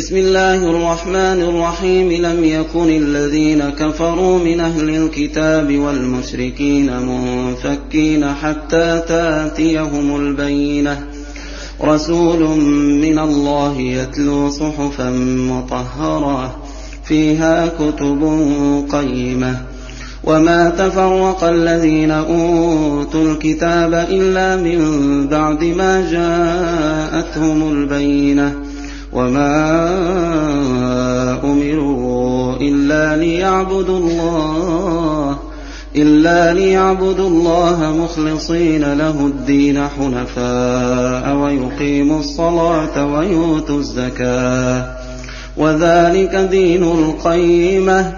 بسم الله الرحمن الرحيم. لم يكن الذين كفروا من أهل الكتاب والمشركين منفكين حتى تأتيهم البينة. رسول من الله يتلو صحفا مطهرة فيها كتب قيمة. وما تفرق الذين أوتوا الكتاب إلا من بعد ما جاءتهم البينة. وما أمروا إلا ليعبدوا الله إلا ليعبدوا الله مخلصين له الدين حنفاء ويقيموا الصلاة ويؤتوا الزكاة وذلك دين القيمة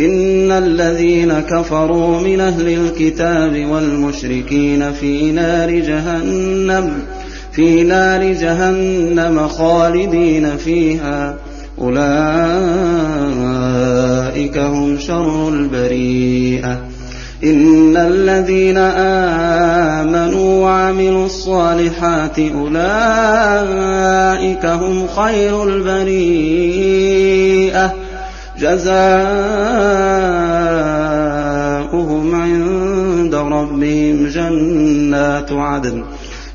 إن الذين كفروا من أهل الكتاب والمشركين في نار جهنم في نار جهنم خالدين فيها. أولئك هم شر البريئة. إن الذين آمنوا وعملوا الصالحات أولئك هم خير البريئة. جزاؤهم عند ربهم جنات عدن.